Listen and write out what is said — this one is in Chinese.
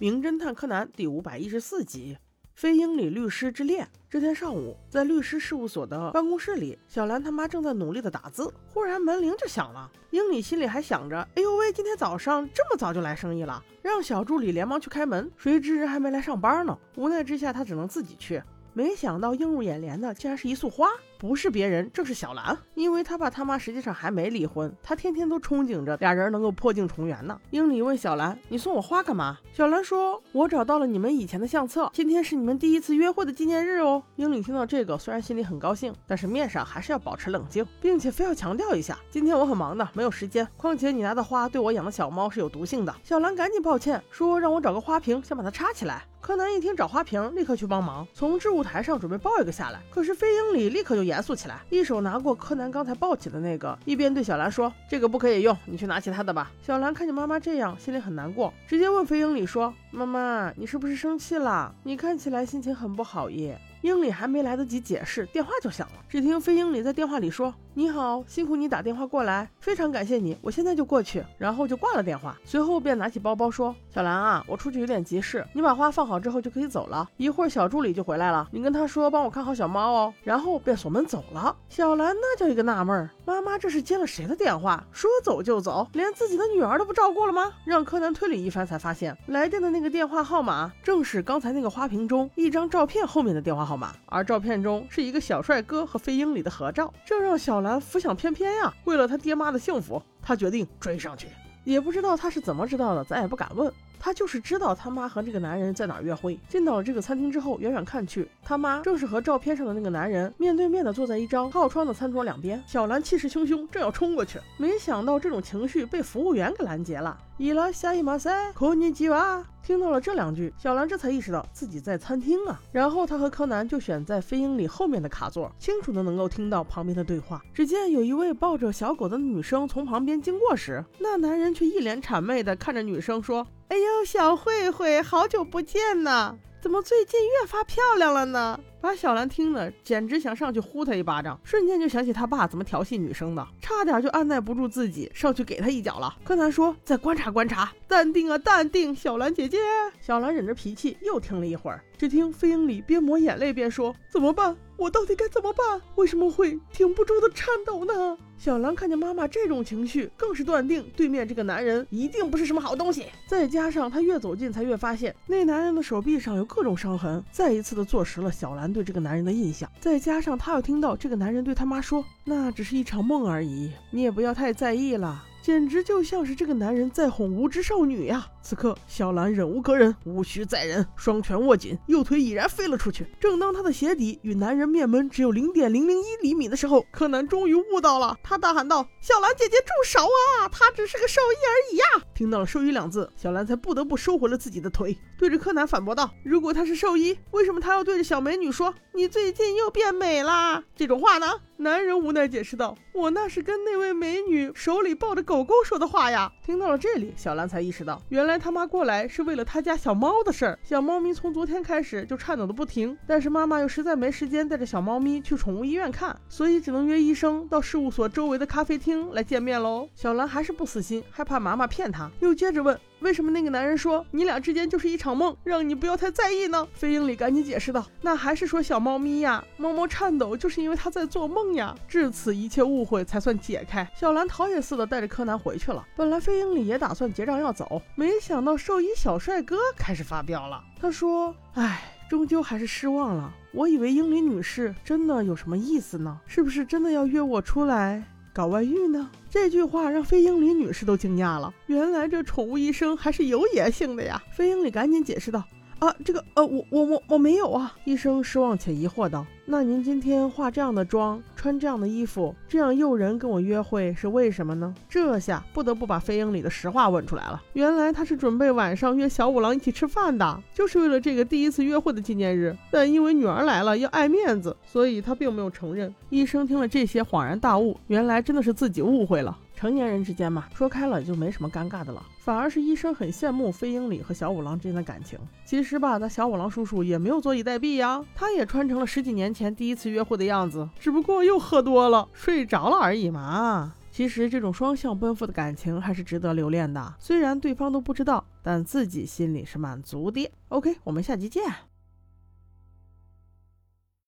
名侦探柯南》第五百一十四集。非英里律师之恋。这天上午，在律师事务所的办公室里，小兰他妈正在努力的打字，忽然门铃就响了。英里心里还想着：“哎呦喂，今天早上这么早就来生意了。”让小助理连忙去开门，谁知还没来上班呢。无奈之下，他只能自己去。没想到映入眼帘的竟然是一束花。不是别人，正是小兰，因为他爸他妈实际上还没离婚，他天天都憧憬着俩人能够破镜重圆呢。英里问小兰：“你送我花干嘛？”小兰说：“我找到了你们以前的相册，今天是你们第一次约会的纪念日哦。”英里听到这个，虽然心里很高兴，但是面上还是要保持冷静，并且非要强调一下：“今天我很忙的，没有时间。况且你拿的花对我养的小猫是有毒性的。”小兰赶紧抱歉说：“让我找个花瓶，先把它插起来。”柯南一听找花瓶，立刻去帮忙，从置物台上准备抱一个下来，可是飞鹰里立刻就严肃起来，一手拿过柯南刚才抱起的那个，一边对小兰说：“这个不可以用，你去拿其他的吧。”小兰看见妈妈这样，心里很难过，直接问飞鹰里说：“妈妈，你是不是生气了？你看起来心情很不好耶。”英里还没来得及解释，电话就响了。只听飞英里在电话里说：“你好，辛苦你打电话过来，非常感谢你，我现在就过去。”然后就挂了电话。随后便拿起包包说：“小兰啊，我出去有点急事，你把花放好之后就可以走了。一会儿小助理就回来了，你跟他说帮我看好小猫哦。”然后便锁门走了。小兰那叫一个纳闷儿，妈妈这是接了谁的电话？说走就走，连自己的女儿都不照顾了吗？让柯南推理一番，才发现来电的那个电话号码正是刚才那个花瓶中一张照片后面的电话号码，而照片中是一个小帅哥和飞鹰里的合照，这让小兰浮想翩翩呀。为了他爹妈的幸福，他决定追上去。也不知道他是怎么知道的，咱也不敢问。他就是知道他妈和这个男人在哪约会。进到了这个餐厅之后，远远看去，他妈正是和照片上的那个男人面对面的坐在一张靠窗的餐桌两边。小兰气势汹汹，正要冲过去，没想到这种情绪被服务员给拦截了。伊拉夏伊马塞，科尼吉瓦。听到了这两句，小兰这才意识到自己在餐厅啊。然后他和柯南就选在飞鹰里后面的卡座，清楚的能够听到旁边的对话。只见有一位抱着小狗的女生从旁边经过时，那男人却一脸谄媚的看着女生说。哎呦，小慧慧，好久不见呢！怎么最近越发漂亮了呢？把小兰听了，简直想上去呼他一巴掌。瞬间就想起他爸怎么调戏女生的，差点就按耐不住自己上去给他一脚了。柯南说：“再观察观察，淡定啊，淡定，小兰姐姐。”小兰忍着脾气又听了一会儿，只听飞鹰里边抹眼泪边说：“怎么办？我到底该怎么办？为什么会停不住的颤抖呢？”小兰看见妈妈这种情绪，更是断定对面这个男人一定不是什么好东西。再加上她越走近，才越发现那男人的手臂上有各种伤痕，再一次的坐实了小兰对这个男人的印象。再加上她又听到这个男人对他妈说：“那只是一场梦而已，你也不要太在意了。”简直就像是这个男人在哄无知少女呀！此刻，小兰忍无可忍，无需再忍，双拳握紧，右腿已然飞了出去。正当她的鞋底与男人面门只有零点零零一厘米的时候，柯南终于悟到了，他大喊道：“小兰姐姐，住手啊！他只是个兽医而已呀！”听到了“兽医”两字，小兰才不得不收回了自己的腿，对着柯南反驳道：“如果他是兽医，为什么他要对着小美女说你最近又变美啦这种话呢？”男人无奈解释道：“我那是跟那位美女手里抱着狗狗说的话呀。”听到了这里，小兰才意识到，原来他妈过来是为了他家小猫的事儿。小猫咪从昨天开始就颤抖的不停，但是妈妈又实在没时间带着小猫咪去宠物医院看，所以只能约医生到事务所周围的咖啡厅来见面喽。小兰还是不死心，害怕妈妈骗她，又接着问。为什么那个男人说你俩之间就是一场梦，让你不要太在意呢？飞鹰里赶紧解释道：“那还是说小猫咪呀，猫猫颤抖就是因为它在做梦呀。”至此一切误会才算解开。小兰逃也似的带着柯南回去了。本来飞鹰里也打算结账要走，没想到兽医小帅哥开始发飙了。他说：“唉，终究还是失望了。我以为英里女士真的有什么意思呢？是不是真的要约我出来？”搞外遇呢？这句话让飞鹰里女士都惊讶了。原来这宠物医生还是有野性的呀！飞鹰里赶紧解释道：“啊，这个，呃，我我我我没有啊。”医生失望且疑惑道。那您今天化这样的妆，穿这样的衣服，这样诱人跟我约会是为什么呢？这下不得不把飞鹰里的实话问出来了。原来他是准备晚上约小五郎一起吃饭的，就是为了这个第一次约会的纪念日。但因为女儿来了要爱面子，所以他并没有承认。医生听了这些恍然大悟，原来真的是自己误会了。成年人之间嘛，说开了就没什么尴尬的了。反而是医生很羡慕飞鹰里和小五郎之间的感情。其实吧，那小五郎叔叔也没有坐以待毙呀，他也穿成了十几年前第一次约会的样子，只不过又喝多了睡着了而已嘛。其实这种双向奔赴的感情还是值得留恋的，虽然对方都不知道，但自己心里是满足的。OK，我们下集见。